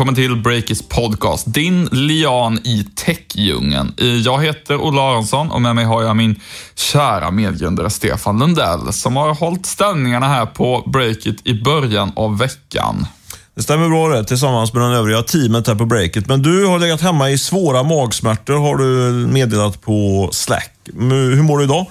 Välkommen till Breakers podcast, din lian i techdjungeln. Jag heter Olle Aronsson och med mig har jag min kära medgrundare Stefan Lundell som har hållit ställningarna här på Breakit i början av veckan. Det stämmer bra det, tillsammans med den övriga teamet här på Breakit. Men du har legat hemma i svåra magsmärtor har du meddelat på Slack. Hur mår du idag?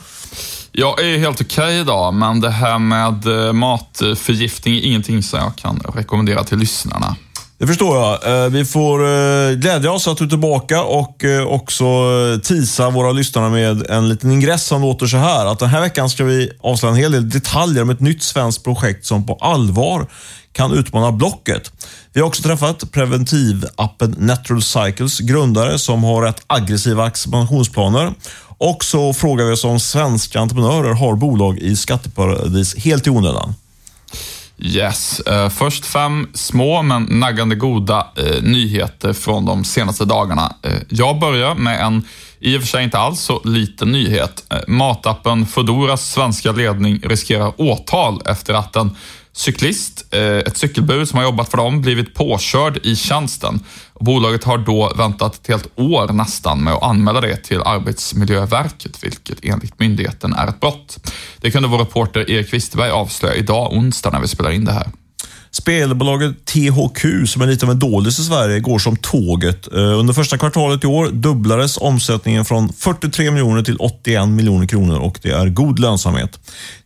Jag är helt okej okay idag, men det här med eh, matförgiftning är ingenting som jag kan rekommendera till lyssnarna. Det förstår jag. Eh, vi får eh, glädja oss att du är tillbaka och eh, också tisa våra lyssnare med en liten ingress som låter så här. Att den här veckan ska vi avslöja en hel del detaljer om ett nytt svenskt projekt som på allvar kan utmana Blocket. Vi har också träffat preventivappen Natural Cycles grundare som har rätt aggressiva expansionsplaner. Och så frågar vi oss om svenska entreprenörer har bolag i skatteparadis helt i onödan. Yes. Uh, först fem små men naggande goda uh, nyheter från de senaste dagarna. Uh, jag börjar med en i och för sig inte alls så liten nyhet. Matappen Foodoras svenska ledning riskerar åtal efter att den cyklist, eh, ett cykelbud som har jobbat för dem, blivit påkörd i tjänsten. Bolaget har då väntat ett helt år nästan med att anmäla det till Arbetsmiljöverket, vilket enligt myndigheten är ett brott. Det kunde vår reporter Erik Wisterberg avslöja idag onsdag när vi spelar in det här. Spelbolaget THQ, som är lite av en doldis i Sverige, går som tåget. Eh, under första kvartalet i år dubblades omsättningen från 43 miljoner till 81 miljoner kronor och det är god lönsamhet.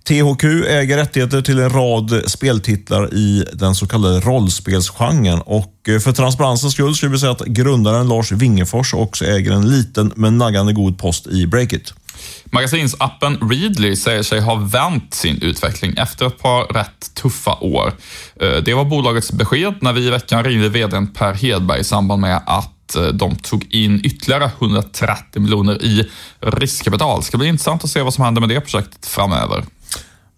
THQ äger rättigheter till en rad speltitlar i den så kallade rollspelsgenren och eh, för transparensens skull skulle vi säga att grundaren Lars Wingefors också äger en liten men naggande god post i Breakit. Magasinsappen Readly säger sig ha vänt sin utveckling efter ett par rätt tuffa år. Eh, det var bolagets besked när vi i veckan ringde vdn Per Hedberg i samband med att Eh, de tog in ytterligare 130 miljoner i riskkapital. Det ska bli intressant att se vad som händer med det projektet framöver.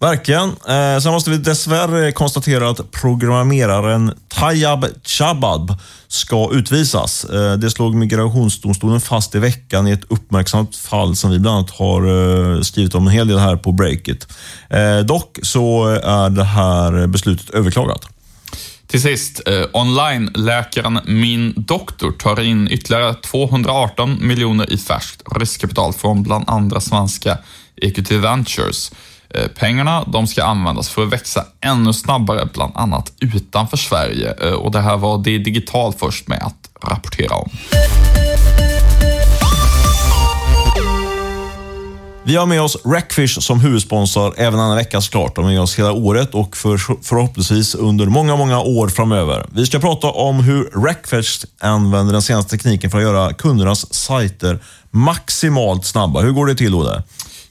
Verkligen. Eh, sen måste vi dessvärre konstatera att programmeraren Tayyab Chabab ska utvisas. Eh, det slog migrationsdomstolen fast i veckan i ett uppmärksammat fall som vi bland annat har eh, skrivit om en hel del här på Breakit. Eh, dock så är det här beslutet överklagat. Till sist, eh, online-läkaren Min Doktor tar in ytterligare 218 miljoner i färskt riskkapital från bland andra svenska EQT Ventures. Eh, pengarna de ska användas för att växa ännu snabbare, bland annat utanför Sverige. Eh, och Det här var det digital först med att rapportera om. Vi har med oss Rackfish som huvudsponsor även denna vecka såklart. De är med oss hela året och för, förhoppningsvis under många, många år framöver. Vi ska prata om hur Rackfish använder den senaste tekniken för att göra kundernas sajter maximalt snabba. Hur går det till, Olle?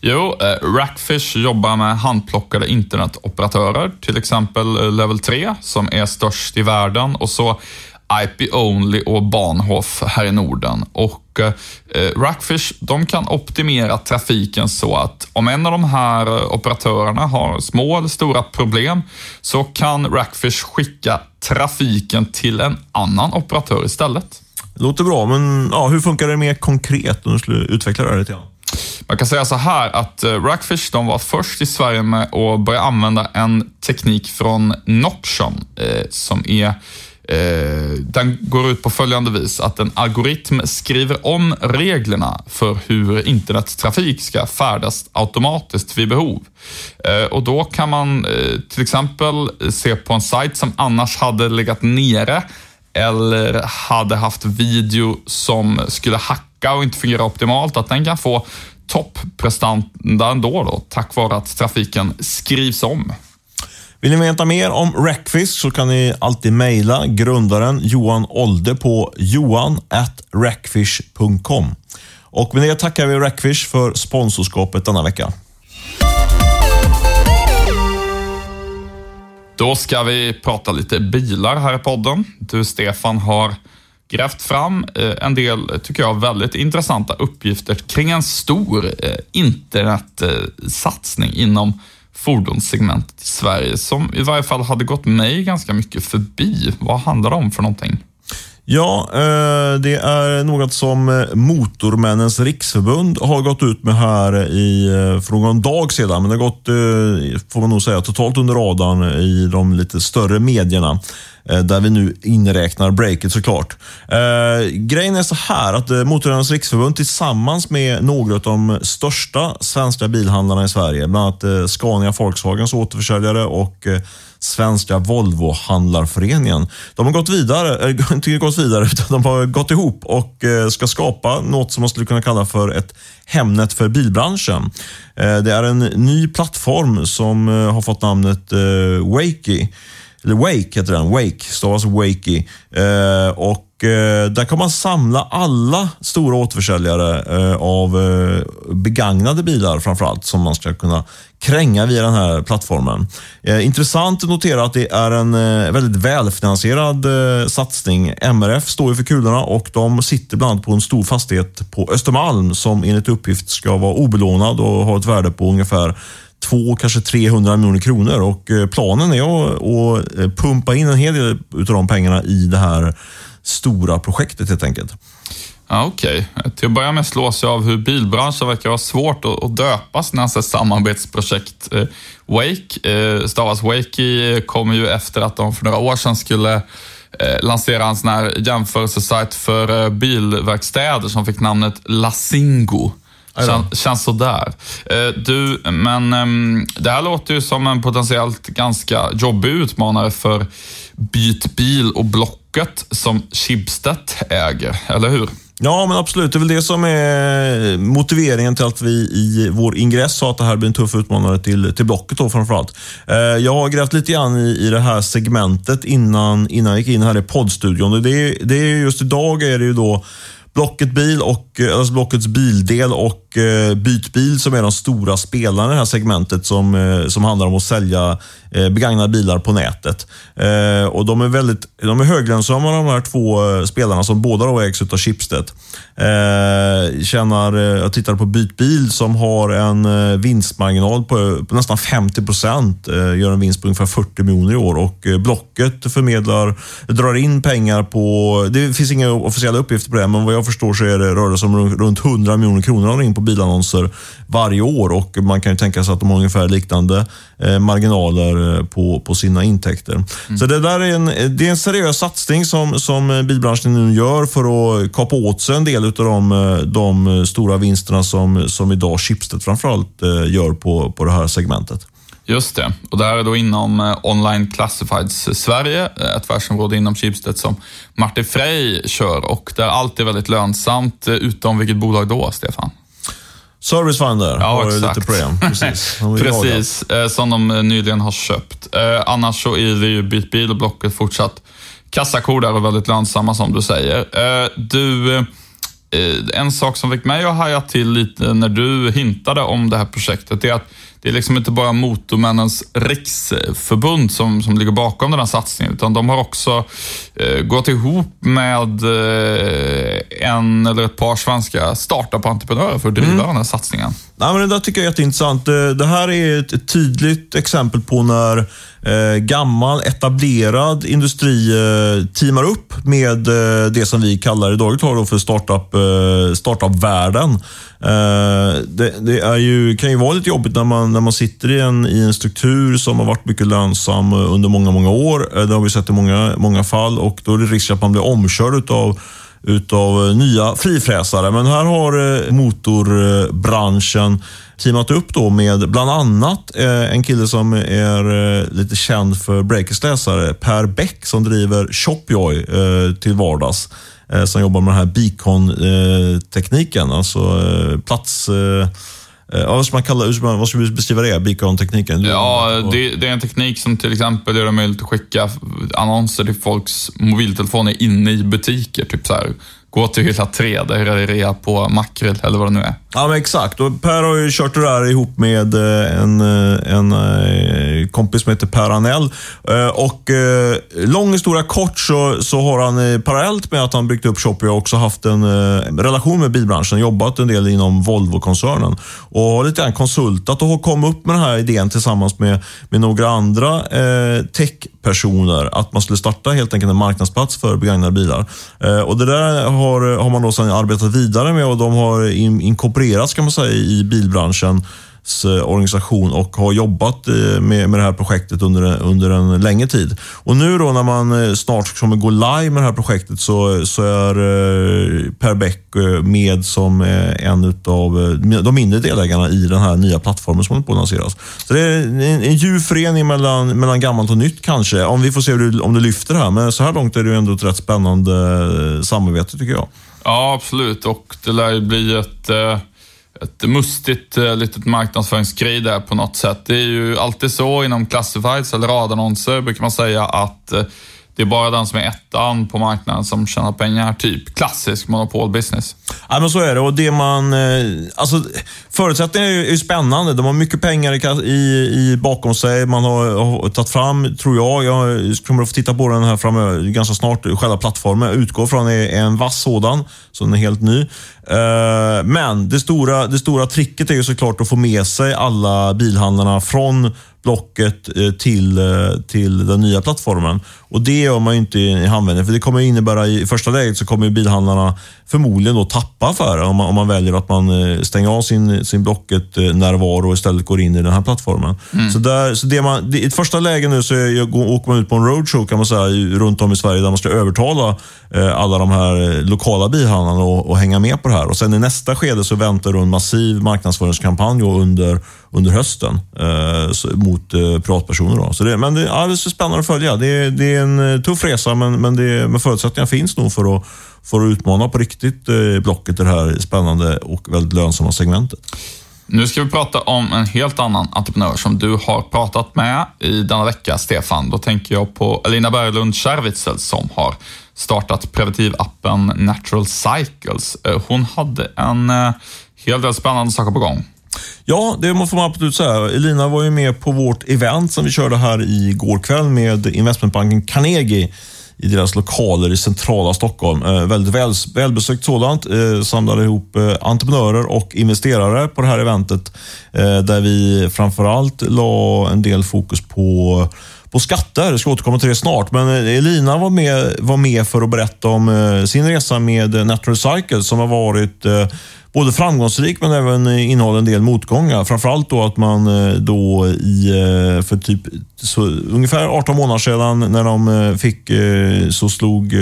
Jo, eh, Rackfish jobbar med handplockade internetoperatörer, till exempel eh, Level 3 som är störst i världen och så IP Only och Bahnhof här i Norden. Och eh, Rackfish de kan optimera trafiken så att om en av de här eh, operatörerna har små eller stora problem så kan Rackfish skicka trafiken till en annan operatör istället. Det låter bra, men ja, hur funkar det mer konkret om du skulle utveckla det här lite grann? Man kan säga så här att eh, Rackfish de var först i Sverige med att börja använda en teknik från Noxion eh, som är Eh, den går ut på följande vis att en algoritm skriver om reglerna för hur internettrafik ska färdas automatiskt vid behov. Eh, och då kan man eh, till exempel se på en sajt som annars hade legat nere eller hade haft video som skulle hacka och inte fungera optimalt, att den kan få topprestanda ändå då, tack vare att trafiken skrivs om. Vill ni veta mer om Rackfish så kan ni alltid mejla grundaren Johan Olde på johan.rackfish.com. Och med det tackar vi Rackfish för sponsorskapet denna vecka. Då ska vi prata lite bilar här i podden. Du, Stefan, har grävt fram eh, en del, tycker jag, väldigt intressanta uppgifter kring en stor eh, internetsatsning inom fordonssegmentet i Sverige som i varje fall hade gått mig ganska mycket förbi. Vad handlar det om för någonting? Ja, eh, det är något som eh, Motormännens riksförbund har gått ut med här i, eh, för någon dag sedan. Men det har gått, får man nog säga, totalt under radarn i de lite större medierna. Eh, där vi nu inräknar breaket såklart. Eh, grejen är så här att eh, riksförbund tillsammans med några av de största svenska bilhandlarna i Sverige, bland annat eh, Scania Volkswagens återförsäljare och eh, Svenska Volvo-handlarföreningen. De har gått vidare, äh, inte gått vidare, utan de har gått ihop och eh, ska skapa något som man skulle kunna kalla för ett Hemnet för bilbranschen. Eh, det är en ny plattform som har fått namnet Wakey. Eller Wake heter den. Wake stavas alltså Wakey. Eh, och eh, där kan man samla alla stora återförsäljare eh, av begagnade bilar framförallt som man ska kunna kränga via den här plattformen. Eh, intressant att notera att det är en eh, väldigt välfinansierad eh, satsning. MRF står ju för kulorna och de sitter bland annat på en stor fastighet på Östermalm som enligt uppgift ska vara obelånad och ha ett värde på ungefär 2, kanske 300 miljoner kronor och eh, planen är att, eh, pumpa in en hel del av de pengarna i det här stora projektet helt enkelt. Ja, Okej, okay. till att börja med slås jag av hur bilbranschen verkar ha svårt att, döpa sina samarbetsprojekt. Eh, Wake, stavas Wakey, kommer ju efter att de för några år sedan skulle lansera en sån här jämförelsesajt för bilverkstäder som fick namnet Lasingo. Kän, känns sådär. Eh, du, men ehm, det här låter ju som en potentiellt ganska jobbig utmanare för Byt bil och Blocket som Schibsted äger, eller hur? Ja, men absolut. Det är väl det som är motiveringen till att vi i vår ingress sa att det här blir en tuff utmanare till, till Blocket då framförallt. Eh, jag har grävt lite grann i, i det här segmentet innan, innan jag gick in här i poddstudion. Det det är just idag är det ju då Blocket bil och, eh, alltså Blockets bildel och eh, Bytbil som är de stora spelarna i det här segmentet som, eh, som handlar om att sälja eh, begagnade bilar på nätet. Eh, och De är väldigt de är höglönsamma de här två eh, spelarna som båda då ägs av Schibsted. Eh, tjänar, eh, jag tittade på Bytbil som har en vinstmarginal på, på nästan 50 procent. gör en vinst på ungefär 40 miljoner i år och Blocket förmedlar, drar in pengar på, det finns inga officiella uppgifter på det, men vad jag förstår så är det, rör det sig om runt 100 miljoner kronor in på bilannonser varje år och man kan ju tänka sig att de har ungefär liknande eh, marginaler eh, på, på sina intäkter. Mm. Så det där är en, det är en seriös satsning som, som bilbranschen nu gör för att kapa åt sig en del av de, eh, de stora vinsterna som, som idag Schibsted framförallt gör på, på det här segmentet. Just det. Och det här är då inom Online Classifieds Sverige, ett affärsområde inom Schibsted som Martin Frey kör och där allt är väldigt lönsamt, utom vilket bolag då, Stefan? Servicefinder ja, har exakt. lite problem. Precis, Precis eh, som de eh, nyligen har köpt. Eh, annars så är det ju Bitbil och Blocket fortsatt kassakor där och väldigt lönsamma som du säger. Eh, du, eh, en sak som fick mig att haja till lite när du hintade om det här projektet är att det är liksom inte bara Motormännens riksförbund som, som ligger bakom den här satsningen, utan de har också eh, gått ihop med eh, en eller ett par svenska startup-entreprenörer för att driva mm. den här satsningen. Nej, men det där tycker jag är jätteintressant. Det här är ett tydligt exempel på när eh, gammal etablerad industri eh, teamar upp med eh, det som vi kallar i dagligt tal för startup, eh, Startup Eh, det, det, är ju, kan ju vara lite jobbigt när man, när man sitter i en, i en struktur som har varit mycket lönsam eh, under många, många år. Eh, det har vi sett i många, många fall och då är det risk att man blir omkörd av utav eh, nya frifräsare. Men här har eh, motorbranschen teamat upp då med bland annat eh, en kille som är lite känd för Breakers läsare, Per Bäck, som driver Shopjoy till vardags. Som jobbar med den här beacon-tekniken, alltså plats Eh, ja, vad ska man kalla vad ska vi beskriva det? Beacon-tekniken? Ja, det, det, är en teknik som till exempel gör det möjligt att skicka annonser till folks mobiltelefoner inne i butiker. Typ så här, gå till hylla 3, där är rea på makrill eller vad det nu är. Ja, men exakt. Och per har ju kört det där ihop med eh, en, eh, en eh, kompis som heter Per Anell. Och lång historia kort så, så har han parallellt med att han byggt upp Shopee också haft en relation med bilbranschen, jobbat en del inom Volvo-koncernen och har lite grann konsultat och har kommit upp med den här idén tillsammans med, med några andra eh, techpersoner att man skulle starta helt enkelt en marknadsplats för begagnade bilar. Eh, och Det där har, har man då sedan arbetat vidare med och de har in, inkorporerats kan man säga i bilbranschen organisation och har jobbat eh, med, med det här projektet under, under en längre tid. Och nu då när man eh, snart kommer gå live med det här projektet så, så är eh, Per Bäck med som en av de mindre delägarna i den här nya plattformen som håller på att lanseras. Så det är en, en djup förening mellan, mellan gammalt och nytt kanske. Om vi får se om det lyfter här. Men så här långt är det ändå ett rätt spännande samarbete tycker jag. Ja, absolut. Och det lär ju bli ett, eh, ett mustigt eh, litet marknadsföringsgrej där på något sätt. Det är ju alltid så inom classifieds eller radannonser brukar man säga att eh, det är bara den som är ettan på marknaden som tjänar pengar. Typ klassisk monopolbusiness. Ja, men så är det. Och det man, eh, alltså, förutsättningarna är ju spännande. De har mycket pengar i, i, bakom sig. Man har, har tagit fram, tror jag, jag kommer att få titta på den här framöver ganska snart, själva plattformen. Jag utgår från är en vass sådan, så den är helt ny. Uh, men det stora, det stora tricket är ju såklart att få med sig alla bilhandlarna från Blocket eh, till, eh, till den nya plattformen. Och Det gör man ju inte i handvändning, för det kommer innebära i första läget så kommer bilhandlarna förmodligen då tappa affärer om man, om man väljer att man eh, stänger av sin, sin Blocket-närvaro och istället går in i den här plattformen. Mm. Så, där, så det man, det, I ett första läge nu så är, åker man ut på en roadshow kan man säga, runt om i Sverige där man ska övertala eh, alla de här lokala bilhandlarna och, och hänga med på det här. Och Sen i nästa skede så väntar en massiv marknadsföringskampanj under, under hösten eh, mot eh, privatpersoner. Då. Så det, men det, ja, det är spännande att följa. Det, det är en eh, tuff resa, men, men, det, men förutsättningarna finns nog för att för att utmana på riktigt eh, Blocket i det här spännande och väldigt lönsamma segmentet. Nu ska vi prata om en helt annan entreprenör som du har pratat med i denna vecka, Stefan. Då tänker jag på Elina Berglund Kärvitzel som har startat preventivappen Natural Cycles. Eh, hon hade en eh, hel del spännande saker på gång. Ja, det får man absolut säga. Elina var ju med på vårt event som vi körde här igår kväll med investmentbanken Carnegie i deras lokaler i centrala Stockholm. Eh, väldigt väl, välbesökt sådant. Eh, samlade ihop eh, entreprenörer och investerare på det här eventet eh, där vi framförallt la en del fokus på på skatter. Jag ska återkomma till det snart. Men eh, Elina var med, var med för att berätta om eh, sin resa med eh, Natural Cycle som har varit både framgångsrik men även innehåller en del motgångar. Framförallt då att man då i, för typ så, ungefär 18 månader sedan när de fick så slog,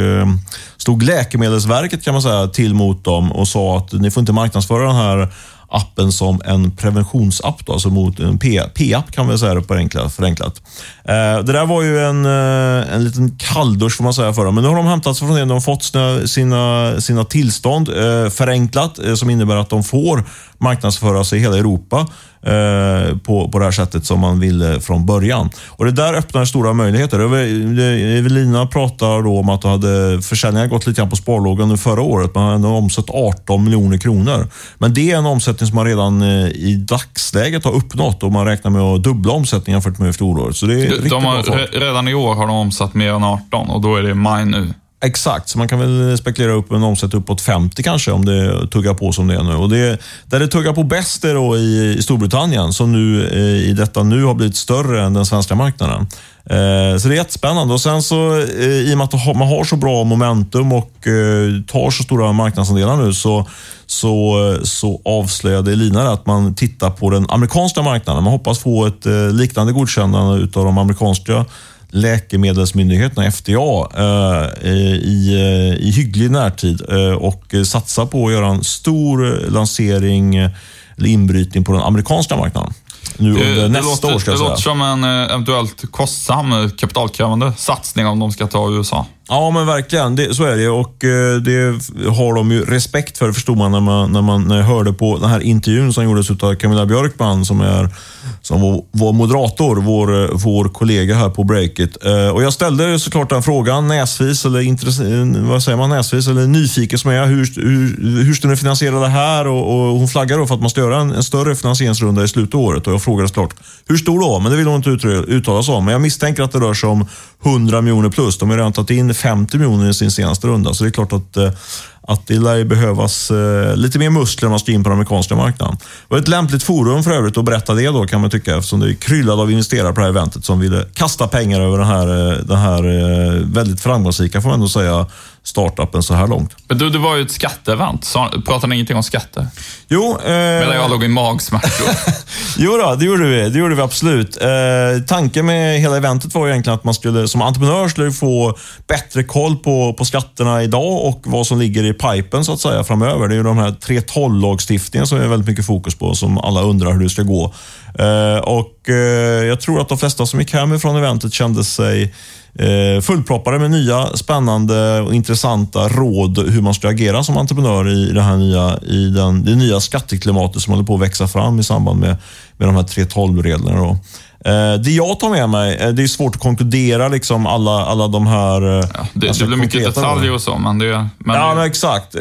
slog Läkemedelsverket kan man säga till mot dem och sa att ni får inte marknadsföra den här appen som en preventionsapp, då, alltså mot en P-app kan vi säga det förenklat. förenklat. Eh, det där var ju en, eh, en liten kalldusch får man säga för dem, men nu har de hämtat sig från det. De har fått sina, sina, sina tillstånd eh, förenklat, eh, som innebär att de får marknadsföra sig i hela Europa eh, på, på det här sättet som man ville från början. Och Det där öppnar stora möjligheter. Evelina pratar då om att hade försäljningen gått lite grann på sparlågan nu förra året. Man hade omsatt 18 miljoner kronor. Men det är en omsättning som man redan eh, i dagsläget har uppnått och man räknar med att dubbla omsättningen jämfört med fjolåret. Så det är de, de har, redan i år har de omsatt mer än 18 och då är det maj nu. Exakt, så man kan väl spekulera upp en omsättning uppåt 50 kanske om det tuggar på som det är nu. Och det, där det tuggar på bäst är då i, i Storbritannien som nu eh, i detta nu har blivit större än den svenska marknaden. Eh, så det är jättespännande. Och sen så eh, i och med att man har så bra momentum och eh, tar så stora marknadsandelar nu så, så, så avslöjade Elina att man tittar på den amerikanska marknaden. Man hoppas få ett eh, liknande godkännande utav de amerikanska läkemedelsmyndigheterna, FDA, eh, i, eh, i hygglig närtid eh, och satsa på att göra en stor lansering eller inbrytning på den amerikanska marknaden. Nu under det, nästa låter, år ska jag säga. Det låter som en eventuellt kostsam, kapitalkrävande satsning om de ska ta USA. Ja, men verkligen. Det, så är det. Och det har de ju respekt för, förstod man när, man när man hörde på den här intervjun som gjordes av Camilla Björkman, som, är, som var, moderator, vår, eh, vår kollega här på Breakit. Eh, och jag ställde såklart den frågan, näsvis, eller, eh, vad säger man, näsvis, eller nyfiken som jag hur, hur, hur ska ni finansiera det här? Och, och hon flaggade för att man ska göra en, en större finansieringsrunda i slutet av året. Och jag frågade såklart, hur stor då? Men det vill hon inte uttala sig om. Men jag misstänker att det rör sig om 100 miljoner plus. De har redan tagit in 50 miljoner i sin senaste runda. Så det är klart att, eh, att det lär behövas eh, lite mer muskler om man ska in på den amerikanska marknaden. Det var ett lämpligt forum för övrigt att berätta det då kan man tycka eftersom det är kryllat av investerare på det här eventet som ville kasta pengar över den här, eh, den här eh, väldigt framgångsrika, får man ändå säga, startupen så här långt. Men du, det var ju ett skatteevent. Pratade ni ingenting om skatter? Jo. Eh, Medan jag låg i magsmärtor. jo då, det gjorde vi. Det gjorde vi absolut. Eh, tanken med hela eventet var egentligen att man skulle som entreprenör skulle få bättre koll på, på skatterna idag och vad som ligger i pipen så att säga framöver. Det är ju de här 3.12-lagstiftningen som är väldigt mycket fokus på, som alla undrar hur det ska gå. Eh, och eh, Jag tror att de flesta som gick hem från eventet kände sig eh, fullproppade med nya spännande och intressanta råd hur man ska agera som entreprenör i det här nya, i den, det nya skatteklimatet som håller på att växa fram i samband med, med de här 3.12-reglerna. Eh, det jag tar med mig, eh, det är svårt att konkludera liksom alla, alla de här... Eh, ja, det, alltså, det blir mycket detaljer och så, men det... Men ja, men exakt.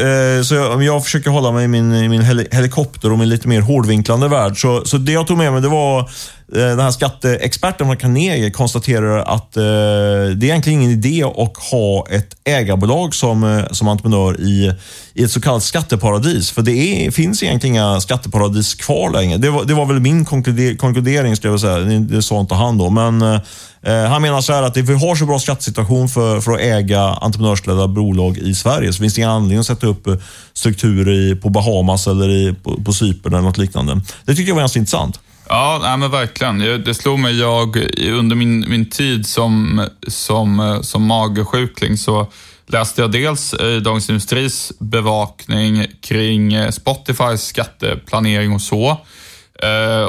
Så jag, jag försöker hålla mig i min, min helikopter och min lite mer hårdvinklande värld. Så, så det jag tog med mig, det var Eh, den här skatteexperten från Carnegie konstaterar att eh, det är egentligen ingen idé att ha ett ägarbolag som, eh, som entreprenör i, i ett så kallat skatteparadis. För det är, finns egentligen inga skatteparadis kvar längre. Det var, det var väl min konkludering, skulle jag säga. Det, det sa inte han då. Men eh, han menar så här att vi har så bra skattesituation för, för att äga entreprenörsledda bolag i Sverige, så finns det ingen anledning att sätta upp strukturer i, på Bahamas eller i, på, på Cypern eller något liknande. Det tycker jag var ganska intressant. Ja, nej, men verkligen. Det slog mig, jag, under min, min tid som, som, eh, som magsjukling så läste jag dels i Dagens Industris bevakning kring eh, Spotifys skatteplanering och så.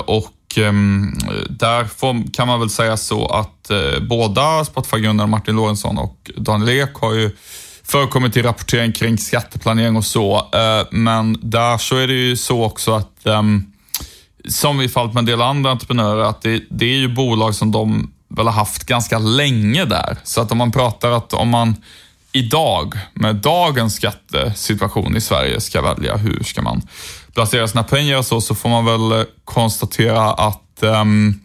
Och ehm, där kan man väl säga så att båda Spotify-grundarna Martin Lorentzon och Daniel Ek har ju förekommit i rapportering kring skatteplanering och så. Men där så är det ju så också att, ehm, som i fallet med en del andra entreprenörer, att det, det är ju bolag som de väl har haft ganska länge där. Så att om man pratar att om man idag, med dagens skattesituation i Sverige, ska välja hur ska man placera sina pengar och så, så får man väl eh, konstatera att um,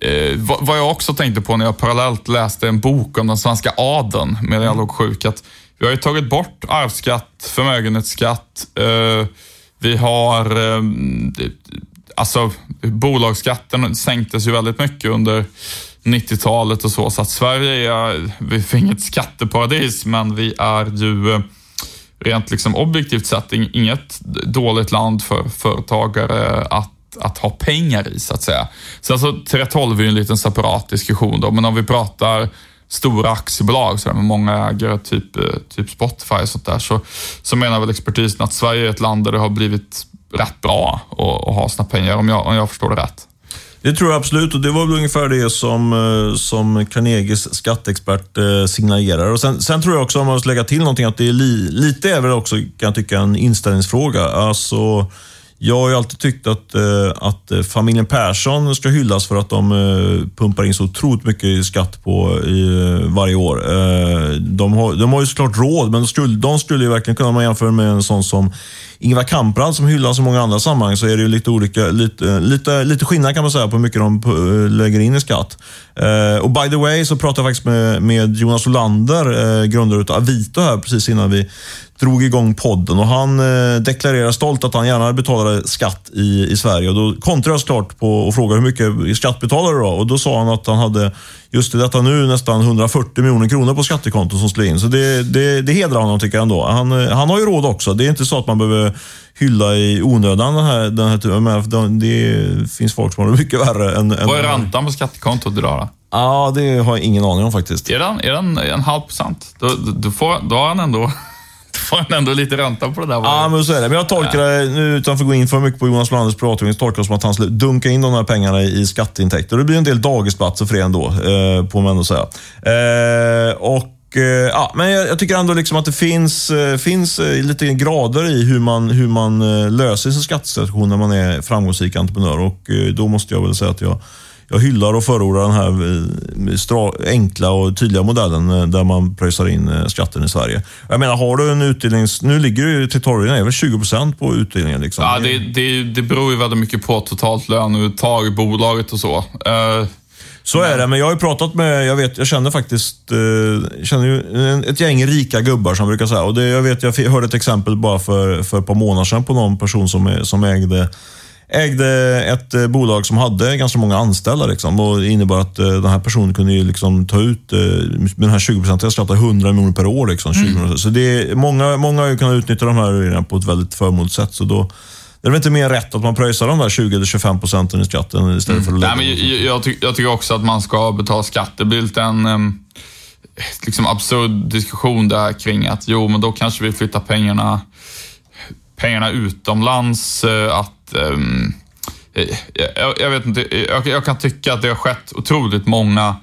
eh, vad jag också tänkte på när jag parallellt läste en bok om den svenska adeln medan jag låg sjuk, att vi har ju tagit bort arvsskatt, förmögenhetsskatt, eh, vi har eh, alltså bolagsskatten sänktes ju väldigt mycket under 90-talet och så. Så att Sverige är, vi är inget skatteparadis, men vi är ju eh, rent liksom objektivt sett inget dåligt land för företagare att att ha pengar i, så att säga. Sen så alltså, 312 är ju en liten separat diskussion då, men om vi pratar stora aktiebolag så där, med många ägare, typ, eh, typ Spotify och sånt där, så, så menar väl expertisen att Sverige är ett land där det har blivit rätt bra att, och ha sina pengar, om jag, om jag förstår det rätt. Det tror jag absolut och det var väl ungefär det som, eh, som Carnegies skatteexpert eh, signalerar. Och sen, sen tror jag också, om man ska lägga till någonting, att det är li, lite är väl också, kan jag tycka, en inställningsfråga. Alltså, jag har ju alltid tyckt att, eh, att familjen Persson ska hyllas för att de pumpar in så otroligt mycket skatt på i, varje år. De har, de har ju såklart råd, men de skulle, de skulle ju verkligen kunna, om man jämför med en sån som Ingvar Kamprad som hyllas i många andra sammanhang så är det ju lite, olika, lite, eh, lite, lite skillnad kan man säga på hur mycket de eh, lägger in i skatt. Eh, och by the way så pratade jag faktiskt med, med Jonas Olander, grundare av Avito här precis innan vi drog igång podden och han uh, deklarerade stolt att han gärna betalade skatt i, i Sverige. Och då kontrade jag såklart på och frågade hur mycket skatt betalar du då? Och då sa han att han hade just i detta nu nästan 140 miljoner kronor på skattekonto som skulle in. Så det, det, det hedrar honom tycker jag ändå. Han, han har ju råd också. Det är inte så att man behöver hylla i onödan den här, den här Det finns folk som har det mycket värre. Än, Vad är räntan på skattekontot idag då? Ja, det har jag ingen aning om faktiskt. Är den, är den en halv procent? Då, då, får, då har han ändå får han ändå lite ränta på det där. Ja, men så är det. Men jag tolkar det, nu utan att gå in för mycket på Jonas Landers pratning, tolkar det som att han skulle dunka in de här pengarna i skatteintäkter. Det blir en del dagisplatser för det ändå, eh, får man ändå säga. Eh, och Eh, ja, men jag, tycker ändå liksom att det finns, eh, finns eh, lite grader i hur man, hur man löser sin skattesituation när man är framgångsrik entreprenör. Och då måste jag väl säga att jag jag hyllar och förordar den här enkla och tydliga modellen där man pröjsar in skatten i Sverige. Jag menar, har du en utdelning... Nu ligger ju till torgen väl 20 procent på utdelningen. Liksom. Ja, det, det, det beror ju väldigt mycket på totalt löneuttag i bolaget och så. Så är det, men jag har ju pratat med, jag vet, jag känner faktiskt, eh, känner ju ett gäng rika gubbar som brukar säga. Och det, jag vet, jag hörde ett exempel bara för, för ett par månader sedan på någon person som, som ägde ägde ett eh, bolag som hade ganska många anställda. Liksom, och det innebar att eh, den här personen kunde ju liksom ta ut, eh, med den här 20 skatten 100 miljoner per år. Liksom, 20 miljoner. Så det är, många, många har ju kunnat utnyttja de här reglerna på ett väldigt förmånligt sätt. Så då, det är väl inte mer rätt att man pröjsar de där 20 eller 25 procenten i skatten istället för att lägga Nej, men jag, jag, ty jag tycker också att man ska betala skatt. Det blir lite en um, liksom absurd diskussion där kring att jo, men då kanske vi flyttar pengarna, pengarna utomlands. eh, Att, ehm, eh, jag, jag vet inte, jag, jag kan tycka att det har skett otroligt många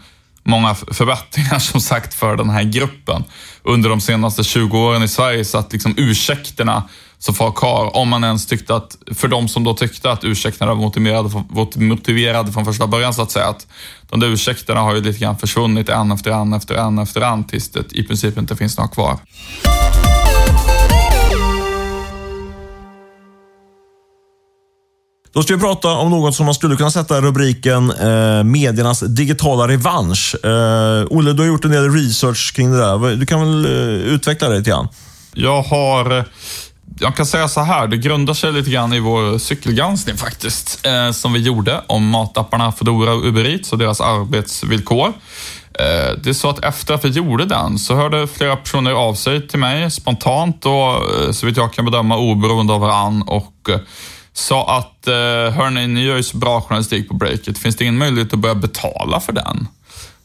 många förbättringar som sagt för den här gruppen under de senaste 20 åren i Sverige. Så att liksom ursäkterna som folk har, om man ens tyckte att, för de som då tyckte att ursäkterna var motiverade, var motiverade från första början så att säga, att de där ursäkterna har ju lite grann försvunnit en efter en efter en efter en tills det i princip inte finns några kvar. Då ska vi prata om något som man skulle kunna sätta rubriken eh, mediernas digitala revansch. Eh, Olle, du har gjort en del research kring det där. Du kan väl eh, utveckla det lite grann? Jag har, eh, jag kan säga så här, det grundar sig lite grann i vår cykelgranskning faktiskt, eh, som vi gjorde om matapparna Foodora och Uber Eats och deras arbetsvillkor. Eh, det är så att efter att vi gjorde den så hörde flera personer av sig till mig spontant och eh, så vitt jag kan bedöma oberoende av varann och eh, sa att eh, hörni, ni gör ju så bra journalistik på Breakit, finns det ingen möjlighet att börja betala för den?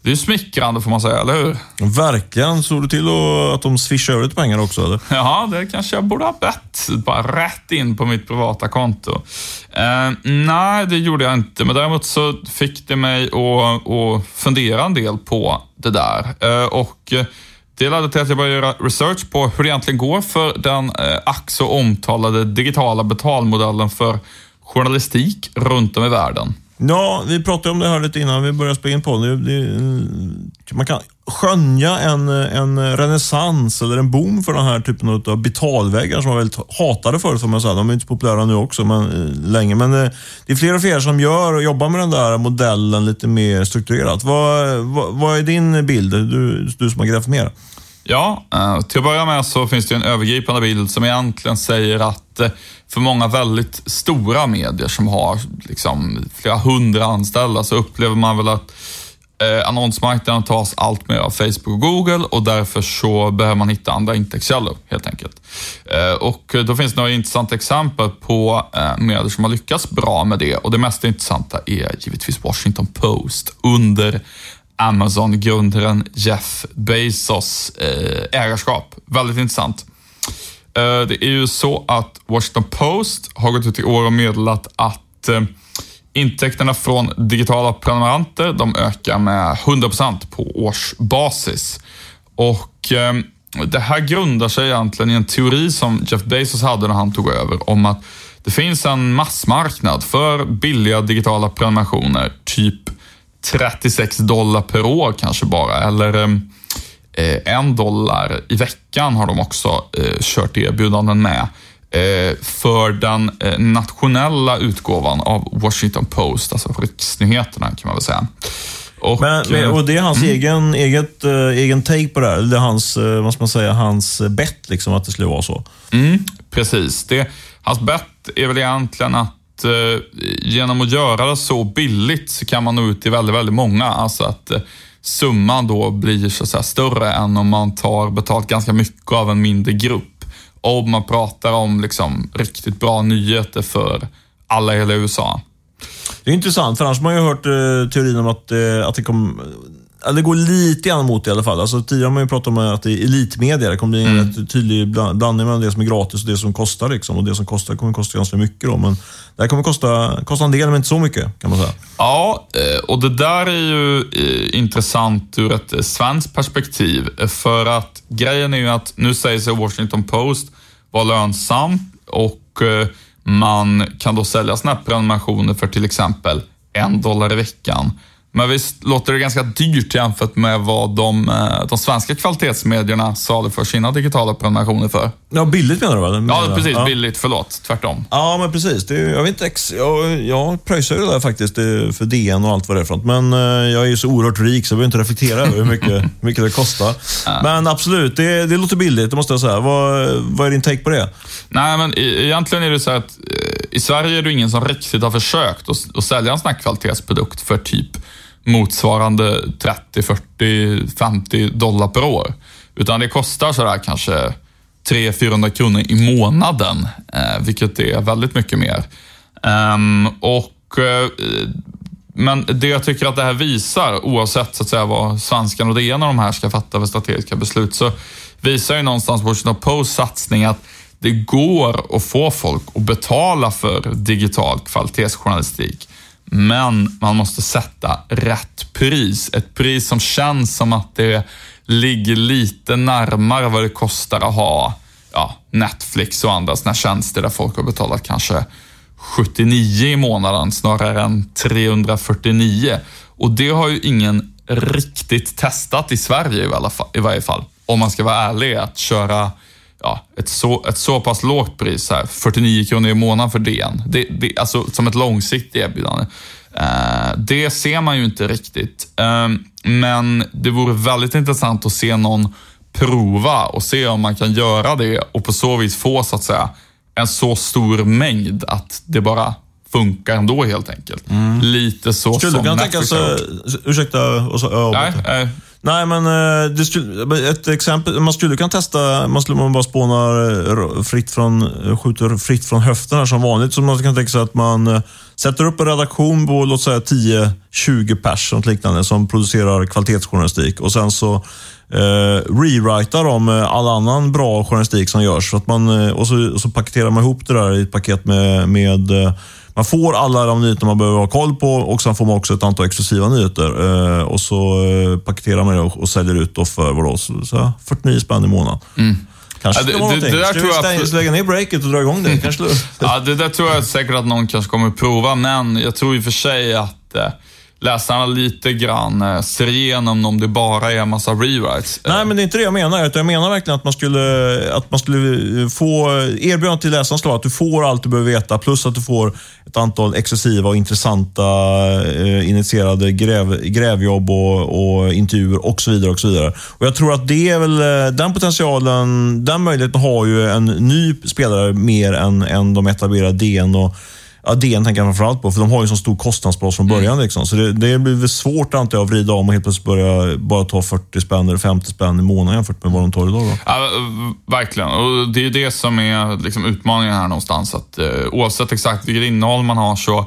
Det är ju smickrande får man säga, eller hur? Verkligen. Såg du till att- de swishar över lite pengar också? Eller? Ja, det kanske jag borde ha bett. Bara rätt in på mitt privata konto. Eh, nej, det gjorde jag inte, men däremot så fick det mig att, att fundera en del på det där. Eh, och det ledde till att jag började göra research på hur det egentligen går för den eh, ack så omtalade digitala betalmodellen för journalistik runt om i världen. Ja, vi pratade om det här lite innan vi började spela in på det, det, Man kan skönja en, en renässans eller en boom för den här typen av betalväggar som var väldigt hatade förut, får man säga. De är inte så populära nu också, men eh, länge. Men eh, det är fler och fler som gör och jobbar med den där modellen lite mer strukturerat. Vad, vad, vad är din bild? Du, du som har grävt mer. Ja, eh, till att börja med så finns det en övergripande bild som egentligen säger att eh, för många väldigt stora medier som har liksom flera hundra anställda så upplever man väl att eh, annonsmarknaden tas allt mer av Facebook och Google och därför så behöver man hitta andra intäktskällor helt enkelt. Och då finns det några intressanta exempel på medier som har lyckats bra med det och det mest intressanta är givetvis Washington Post under Amazon-grundaren Jeff Bezos eh, ägarskap. Väldigt intressant. Eh, det är ju så att Washington Post har gått ut i år och meddelat att eh, intäkterna från digitala prenumeranter de ökar med 100% på årsbasis. Och eh, Det här grundar sig egentligen i en teori som Jeff Bezos hade när han tog över om att det finns en massmarknad för billiga digitala prenumerationer, typ 36 dollar per år kanske bara, eller eh, en dollar i veckan har de också eh, kört erbjudanden med eh, för den nationella utgåvan av Washington Post, alltså riksnyheterna kan man väl säga. Och, Men, men, och det är hans egen, eget, egen take på det här? Det är hans, vad ska man säga, hans bett liksom, att det skulle vara så? Mm, precis. Det, hans bett är väl egentligen att Eh, genom att göra det så billigt så kan man nå ut till väldigt, väldigt många. Alltså att eh, summan då blir så att säga, större än om man tar betalt ganska mycket av en mindre grupp. Om man pratar om liksom, riktigt bra nyheter för alla i hela USA. Det är intressant, för annars har man ju hört eh, teorin om att, eh, att det kom, Ja, det går lite grann mot det i alla fall. Alltså, tidigare har man ju pratat om att det är elitmedia. Det kommer bli en rätt tydlig bland- blandning mellan det som är gratis och det som kostar. Liksom. Och det som kostar kommer kosta ganska mycket. Då. Men det här kommer kosta, kosta en del, men inte så mycket kan man säga. Ja, eh, och det där är ju eh, intressant ur ett eh, svenskt perspektiv. För att grejen är ju att nu säger sig Washington Post vara lönsam och man kan då sälja såna här prenumerationer för till exempel en dollar i veckan. Men visst låter det ganska dyrt jämfört med vad de, eh, de svenska kvalitetsmedierna saluför för sina digitala prenumerationer för. Ja, billigt menar du väl? Ja, precis. Ja. Billigt. Förlåt. Tvärtom. Ja, men precis. Det, jag, vet inte ex, jag, jag pröjsar ju det där faktiskt för DN och allt vad det är för något. Men eh, jag är ju så oerhört rik så jag behöver inte reflektera över hur mycket, mycket det kostar. Ja. Men absolut, det, det låter billigt, det måste jag säga. Vad, vad är din take på det? Nej, men egentligen är det så att eh, i Sverige är det ingen som riktigt har försökt att, att sälja en sån här kvalitetsprodukt för typ motsvarande 30, 40, 50 dollar per år. Utan det kostar sådär kanske 300-400 kronor i månaden, eh, vilket är väldigt mycket mer. Um, och, eh, men det jag tycker att det här visar, oavsett så att säga, vad svenskan och det ena av de här ska fatta för strategiska beslut, så visar ju någonstans Washington Post satsning att det går att få folk att betala för digital kvalitetsjournalistik. Men man måste sätta rätt pris. Ett pris som känns som att det ligger lite närmare vad det kostar att ha ja, Netflix och andra sådana tjänster där folk har betalat kanske 79 i månaden snarare än 349. Och det har ju ingen riktigt testat i Sverige i, alla fall, i varje fall. Om man ska vara ärlig, att köra ja, ett, så, ett så pass lågt pris, här, 49 kronor i månaden för DN, det, det, alltså som ett långsiktigt erbjudande. Uh, det ser man ju inte riktigt. Uh, men det vore väldigt intressant att se någon prova och se om man kan göra det och på så vis få så att säga en så stor mängd att det bara funkar ändå helt enkelt. Mm. Lite så Skulle som du kunna tänka sig, ursäkta, och så, ja, Nej, nej. Nej, men eh, det skulle, ett exempel. Man skulle kunna testa, man skulle man bara spånar eh, fritt från, eh, skjuter fritt från höften här som vanligt. Så man kan tänka sig att man sätter upp en redaktion på låt säga 10-20 pers något liknande som producerar kvalitetsjournalistik och sen så eh, rewritar de all annan bra journalistik som görs. Så att man, och, så, och så paketerar man ihop det där i ett paket med, med man får alla de nyheter man behöver ha koll på och sen får man också ett antal exklusiva nyheter. Eh, och så eh, paketerar man det och, och säljer ut då för vadå, så, så 49 spänn i månaden. Mm. Kanske ja, det, det, det, där tror jag att... lägga ner breaket och dra igång det? kanske ja, det där tror jag säkert att någon kanske kommer att prova, men jag tror i och för sig att eh, läsarna lite grann eh, ser igenom om det bara är en massa rewrites. Eh. Nej, men det är inte det jag menar. Utan jag menar verkligen att man skulle, att man skulle eh, få erbjudandet till läsaren slå att du får allt du behöver veta plus att du får ett antal exklusiva och intressanta eh, initierade gräv, grävjobb och, och, intervjuer och så vidare. och så vidare. Och Jag tror att det är väl den potentialen, den möjligheten har ju en ny spelare mer än, än de etablerade DN och Ja, DN tänker jag framförallt på, för de har ju så stor kostnadsbas från början. Mm. Liksom. Så det, det blir väl svårt antar jag, att vrida om och helt plötsligt börja bara ta 40 spänn eller 50 spänn i månaden jämfört med vad de tar idag. Då. Ja, verkligen, och det är det som är liksom utmaningen här någonstans. Att, eh, oavsett exakt vilket innehåll man har så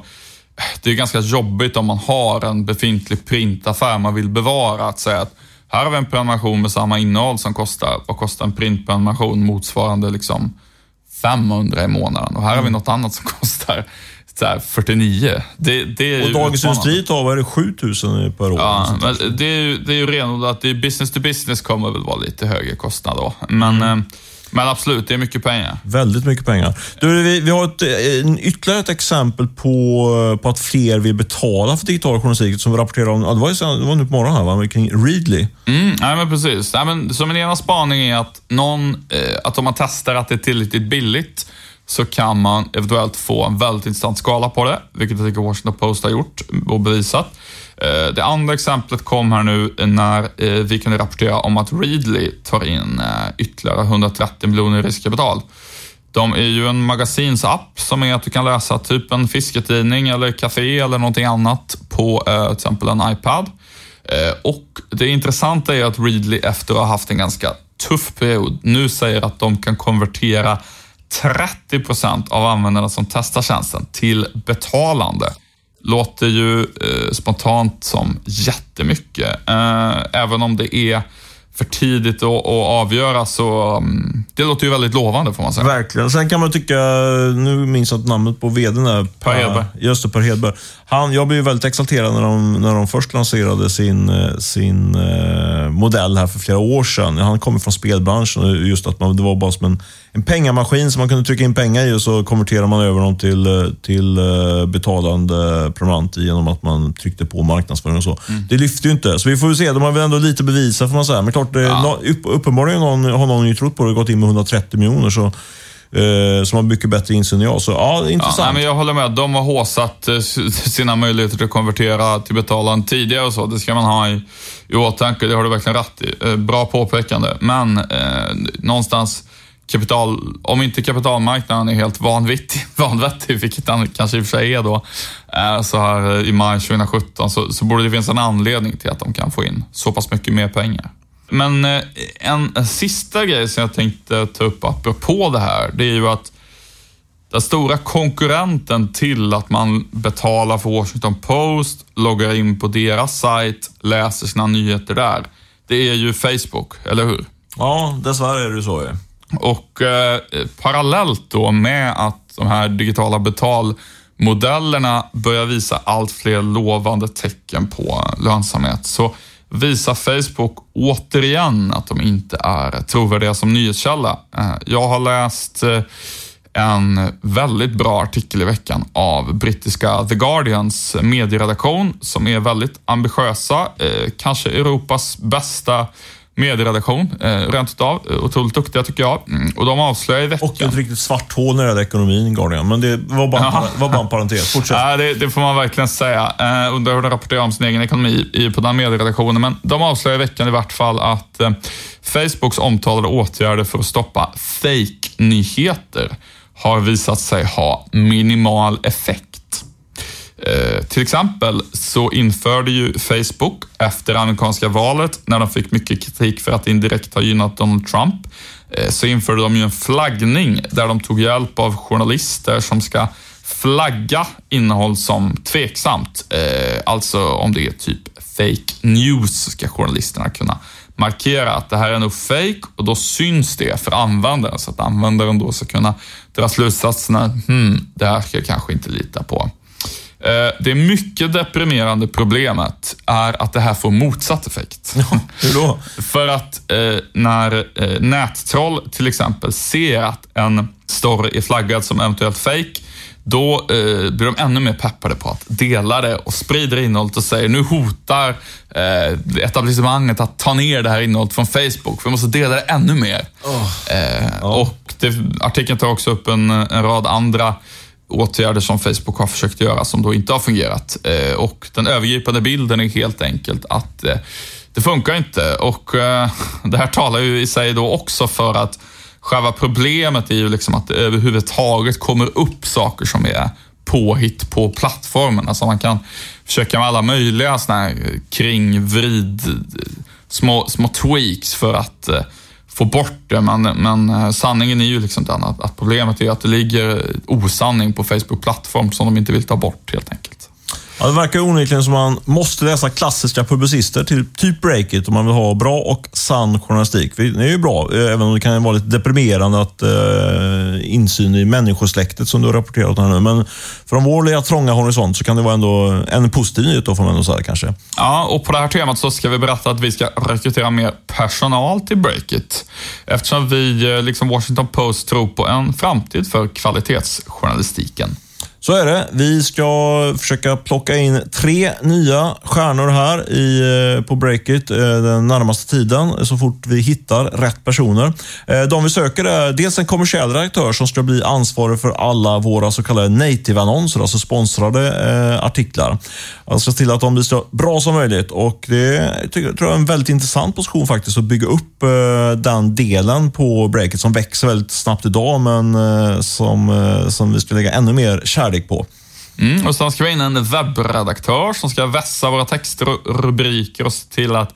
det är ganska jobbigt om man har en befintlig printaffär man vill bevara. Att säga att här har vi en prenumeration med samma innehåll som kostar, vad kostar en printprenumeration motsvarande liksom 500 i månaden och här har vi mm. något annat som kostar så 49. Det, det och Dagens Industri tar, vad är det, 7000 per år? Ja, det är ju, det är ju renodlat, business to business kommer väl vara lite högre kostnad då. Men mm. Men absolut, det är mycket pengar. Väldigt mycket pengar. Du, vi, vi har ett, en, ytterligare ett exempel på, på att fler vill betala för digital journalistik som vi rapporterar om. Det, var ju, det var nu på morgonen här, va? kring Readly. Mm, nej, men precis. Nej, men, så min ena spaning är att, någon, eh, att om man testar att det är tillräckligt billigt så kan man eventuellt få en väldigt intressant skala på det, vilket jag tycker Washington Post har gjort och bevisat. Eh, det andra exemplet kom här nu när eh, vi kunde rapportera om att Readly tar in eh, ytterligare 130 miljoner i riskkapital. De är ju en magasinsapp som är att du kan läsa typ en fisketidning eller café eller någonting annat på till exempel en iPad. Och det intressanta är att Readly efter att ha haft en ganska tuff period nu säger att de kan konvertera 30 procent av användarna som testar tjänsten till betalande. Låter ju eh, spontant som jättemycket, eh, även om det är för tidigt att, avgöra, så um, det låter ju väldigt lovande får man säga. Verkligen. Sen kan man tycka, nu minns jag inte namnet på vdn där. Per Hedberg. Just det, Per Hedberg. Han, jag blev väldigt exalterad när de, när de först lanserade sin, eh, sin eh, modell här för flera år sedan. Han kommer från spelbranschen och just att man, det var bara som en, en pengamaskin som man kunde trycka in pengar i och så konverterar man över dem till, eh, till betalande prenumerant genom att man tryckte på marknadsföring och så. Mm. Det lyfter ju inte, så vi får ju se. De har väl ändå lite bevisat får man säga. Men klart, det, Ja. uppenbarligen någon, har någon ju trott på det och gått in med 130 miljoner. Så, eh, som har mycket bättre insyn än jag. Så ja, Ja, intressant. nej, men jag håller med. De har håsat eh, sina möjligheter att konvertera till betalaren tidigare och så. Det ska man ha i, i åtanke. Det har du verkligen rätt i. Eh, Bra påpekande. Men eh, någonstans, kapital, om inte kapitalmarknaden är helt vanvittig, vanvettig, vilket den kanske i och för sig är då, eh, så här eh, i maj 2017, så, så borde det finnas en anledning till att de kan få in så pass mycket mer pengar. Men eh, en, en sista grej som jag tänkte ta upp apropå det här, det är ju att den stora konkurrenten till att man betalar för Washington Post, loggar in på deras sajt, läser sina nyheter där. Det är ju Facebook, eller hur? Ja, dessvärre är det så. Ja. Och eh, parallellt då med att de här digitala betalmodellerna börjar visa allt fler lovande tecken på lönsamhet så visar Facebook återigen att de inte är trovärdiga som nyhetskälla. Eh, jag har läst eh, en väldigt bra artikel i veckan av brittiska The Guardians medieredaktion som är väldigt ambitiösa, eh, kanske Europas bästa medieredaktion, eh, rent utav. Eh, Otroligt duktiga tycker jag. Mm, och de avslöjar i veckan... Och ett riktigt svart hål när det gäller ekonomin, Guardian. Men det var bara, Ja. var bara en parentes. Fortsätt. Ja, det, det får man verkligen säga. Eh, undrar hur de rapporterar om sin egen ekonomi i, på den medieredaktionen. Men de avslöjar i veckan i vart fall att eh, Facebooks omtalade åtgärder för att stoppa fake-nyheter har visat sig ha minimal effekt. Eh, till exempel så införde ju Facebook efter amerikanska valet, när de fick mycket kritik för att indirekt ha gynnat Donald Trump, eh, så införde de ju en flaggning där de tog hjälp av journalister som ska flagga innehåll som tveksamt. Eh, alltså om det är typ fake news så ska journalisterna kunna markera att det här är nog fake och då syns det för användaren så att användaren då ska kunna dra slutsatserna, hmm, det här ska jag kanske inte lita på. Eh, Det mycket deprimerande problemet är att det här får motsatt effekt. Hur då? För att eh, när eh, nättroll till exempel ser att en story är flaggad som eventuellt fake, då eh, blir de ännu mer peppade på att dela det och sprider innehållet och säger nu hotar eh, etablissemanget att ta ner det här innehållet från Facebook. Vi måste dela det ännu mer. Eh, Och det, artikeln tar också upp en, en rad andra åtgärder som Facebook har försökt göra som då inte har fungerat. Eh, och den övergripande bilden är helt enkelt att eh, det funkar inte. Och eh, det här talar ju i sig då också för att själva problemet är ju liksom att det överhuvudtaget kommer upp saker som är påhitt på plattformen. Alltså man kan försöka med alla möjliga såna här kringvrid, små, små tweaks för att eh, få bort det. Men, men eh, sanningen är ju liksom den att, att problemet är att det ligger osanning på Facebook-plattform som de inte vill ta bort helt enkelt. Ja, det verkar onekligen som man måste läsa klassiska publicister, till typ Breakit, om man vill ha bra och sann journalistik. Det är ju bra, eh, även om det kan vara lite deprimerande att eh, insyn i människosläktet som du har rapporterat om här nu. Men från vår lilla trånga horisont så kan det vara ändå en positiv nyhet då, får man ändå säga kanske. Ja, och på det här temat så ska vi berätta att vi ska rekrytera mer personal till Breakit. Eftersom vi, eh, liksom Washington Post, tror på en framtid för kvalitetsjournalistiken. Så är det. Vi ska försöka plocka in tre nya stjärnor här i, eh, på Breakit eh, den närmaste tiden, så fort vi hittar rätt personer. Eh, de vi söker är dels en kommersiell redaktör som ska bli ansvarig för alla våra så kallade native-annonser, alltså sponsrade artiklar. Alltså se till att de blir så bra som möjligt och det tycker tror jag är en väldigt intressant position faktiskt att bygga upp den delen på Breakit som växer väldigt snabbt idag men som, som vi ska lägga ännu mer kärlek på. Mm, och sen ska vi ha in en webbredaktör som ska vässa våra texter och rubriker och se till att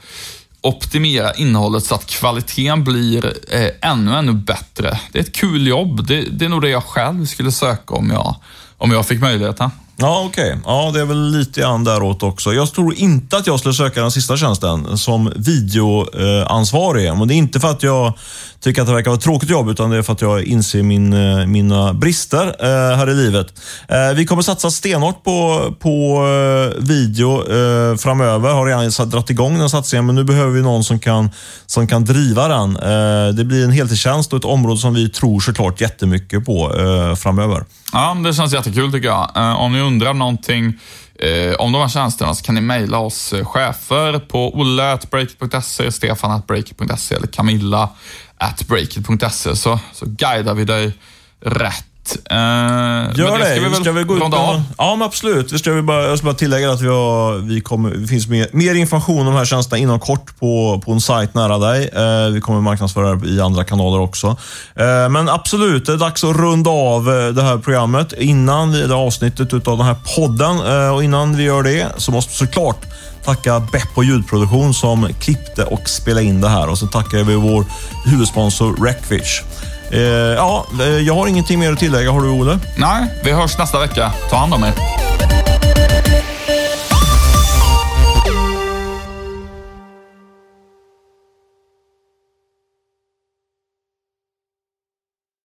optimera innehållet så att kvaliteten blir eh, ännu, ännu bättre. Det är ett kul jobb. Det, det är nog det jag själv skulle söka om jag, om jag fick möjligheten. Ja, okej. Ja, det är väl lite grann däråt också. Jag tror inte att jag skulle söka den sista tjänsten som videoansvarig. Eh, men det är inte för att jag tycker att det verkar vara ett tråkigt jobb, utan det är för att jag inser min, eh, mina brister eh, här i livet. Vi kommer satsa stenhårt på, på video framöver. Har redan dragit igång den satsningen, men nu behöver vi någon som kan, som kan driva den. Det blir en heltidstjänst och ett område som vi tror såklart jättemycket på framöver. Ja, det känns jättekul tycker jag. Om ni undrar någonting eh, om de här tjänsterna så kan ni mejla oss eh, chefer på olle.breakit.se, stefan.breakit.se eller camilla.breakit.se så, så guidar vi dig rätt. Men Gör det. Ska vi väl ska vi gå ut med- av? Ja, men absolut. Vi ska vi bara, jag ska bara tillägga att vi har, vi kommer, det finns mer, mer information om de här tjänsterna inom kort på, på en sajt nära dig. Eh, vi kommer marknadsföra det i andra kanaler också. Eh, men absolut, det är dags att runda av det här programmet innan vi, det här avsnittet utav den här podden. Och innan vi gör det så måste vi såklart tacka Beppo ljudproduktion som klippte och spelade in det här. Och så tackar vi vår huvudsponsor Recfish. Eh, ja, eh, jag har ingenting mer att tillägga. Har du, Olle? Nej, vi hörs nästa vecka. Ta hand om er.